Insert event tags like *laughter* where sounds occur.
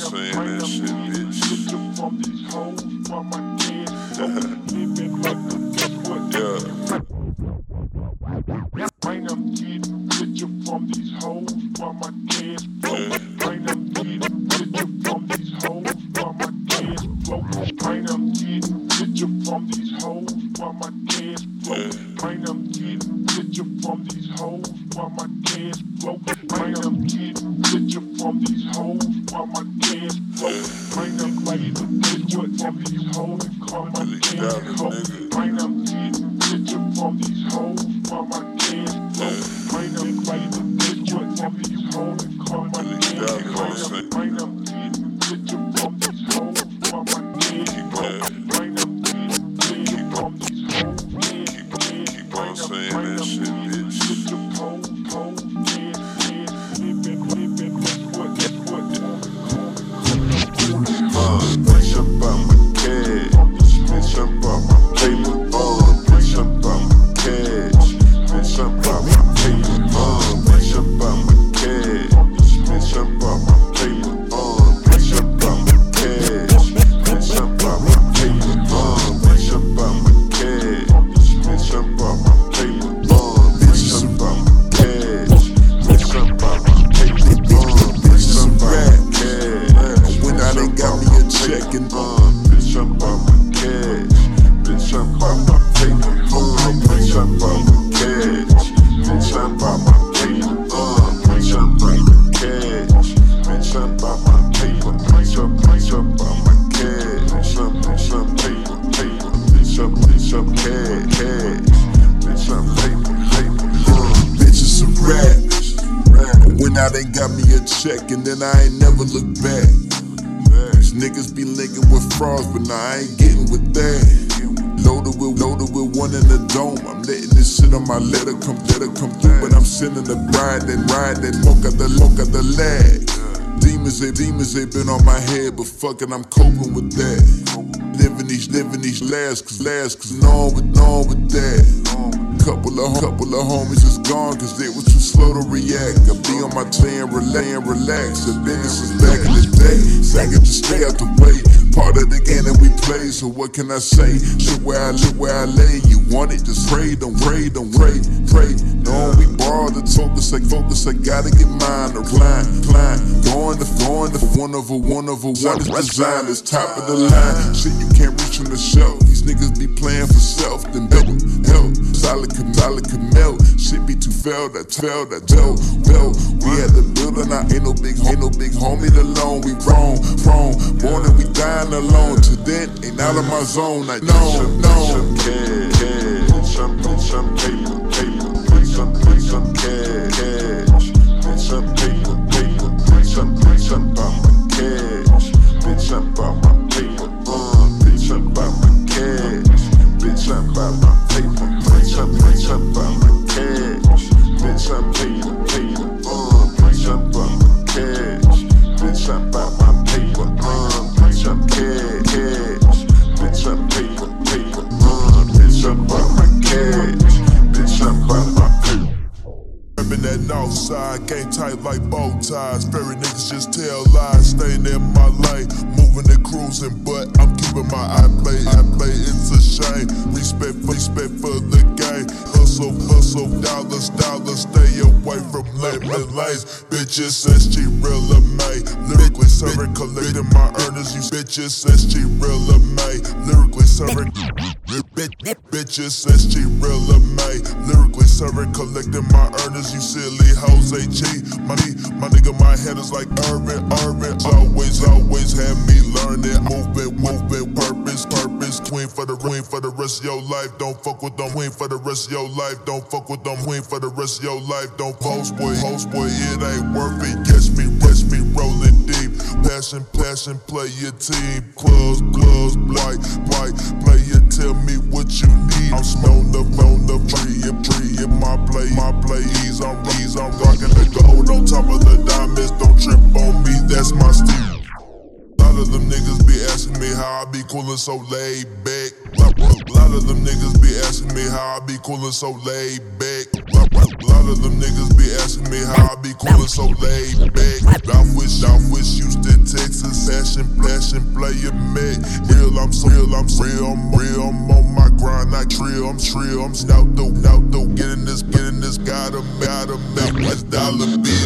saying that shit, bitch. Picture from *laughs* my kids flow. Bring them kids, from these hoes while my kids flow. Bring them kids, picture from these hoes while my kids flow. Bring them kids, picture from these hoes while my kids flow. Bring them kids, picture from these hoes while my kids flow. Bring them kids, picture from these hoes while my kids flow. Bring them kids, picture from these hoes. Keep, keep, Keep on saying that shit, bitch. Done got me a check and then I ain't never look back. These niggas be linking with frauds, but I ain't getting with that. Loaded with loaded with one in the dome. I'm letting this shit on my letter come letter come through, but I'm sending the bride that ride that walk out the walk out the lag. Demons, they demons, they been on my head, but fucking I'm coping with that. Living these living these last cause last cause no with no with that. Couple of couple of homies is gone cause they was too slow to react. I be on my and relay and relax. The business is back in the day. Second to stay out the way. Part of the game that we play, so what can I say? Shit where I live, where I lay. You want it, just pray, don't pray, don't pray, pray. No, we borrow the focus, like focus, I gotta get mine. Or climb, climb. Going to, going to one of a, one of a, one is design, top of the line. Shit you can't reach from the shelf. These niggas be playing for self, then help, help. Solid can, melt. Shit be too failed, I tell, I tell, well. We had the building, I ain't no big, ain't no big homie alone. We wrong, wrong. Born and we dying alone. To then, ain't out of my zone. Like, no, no. Tell lies, staying in my lane, moving and cruising, but I'm keeping my eye play. I play, it's a shame. Respect, respect for the game. Hustle, hustle, dollars, dollars. Stay away from lemon lanes. Bitches, SG real made. Lyrically serving, collecting my earnings. You bitches, SG real made. Lyrically serving. Bitches, SG real made. Lyrically serving, collecting my earnings. You silly hoes, AG. My, my nigga, my head is like Irvin, Irvin. Always, always had me learning. Movement, movement, purpose, purpose. Queen for the queen for the rest of your life. Don't fuck with them. Queen for the rest of your life. Don't fuck with them. Queen for the rest of your life. Don't post boy, post boy. It ain't worth it. Catch me, catch me rolling deep. Passion, passion, play your team. Clubs, clubs, blight, blight. Play it, tell me what you need. I'm on the, on the tree, and tree. In my play, my play, ease, I'm, ease, I'm rocking the gold on top of the diamonds. Don't trip on me, that's my style. A lot of them niggas be asking me how I be coolin' so laid back. A lot of them niggas be asking me how I be coolin' so laid back of them niggas be asking me how I be coolin' so laid back. I wish, I wish Houston, Texas, fashion, flashing, player mad. Real, I'm so real, I'm so real, I'm real, I'm on my grind, I trill, I'm trill, I'm snout though, snout though, getting this, getting this, got him, got him, out, dollar bill.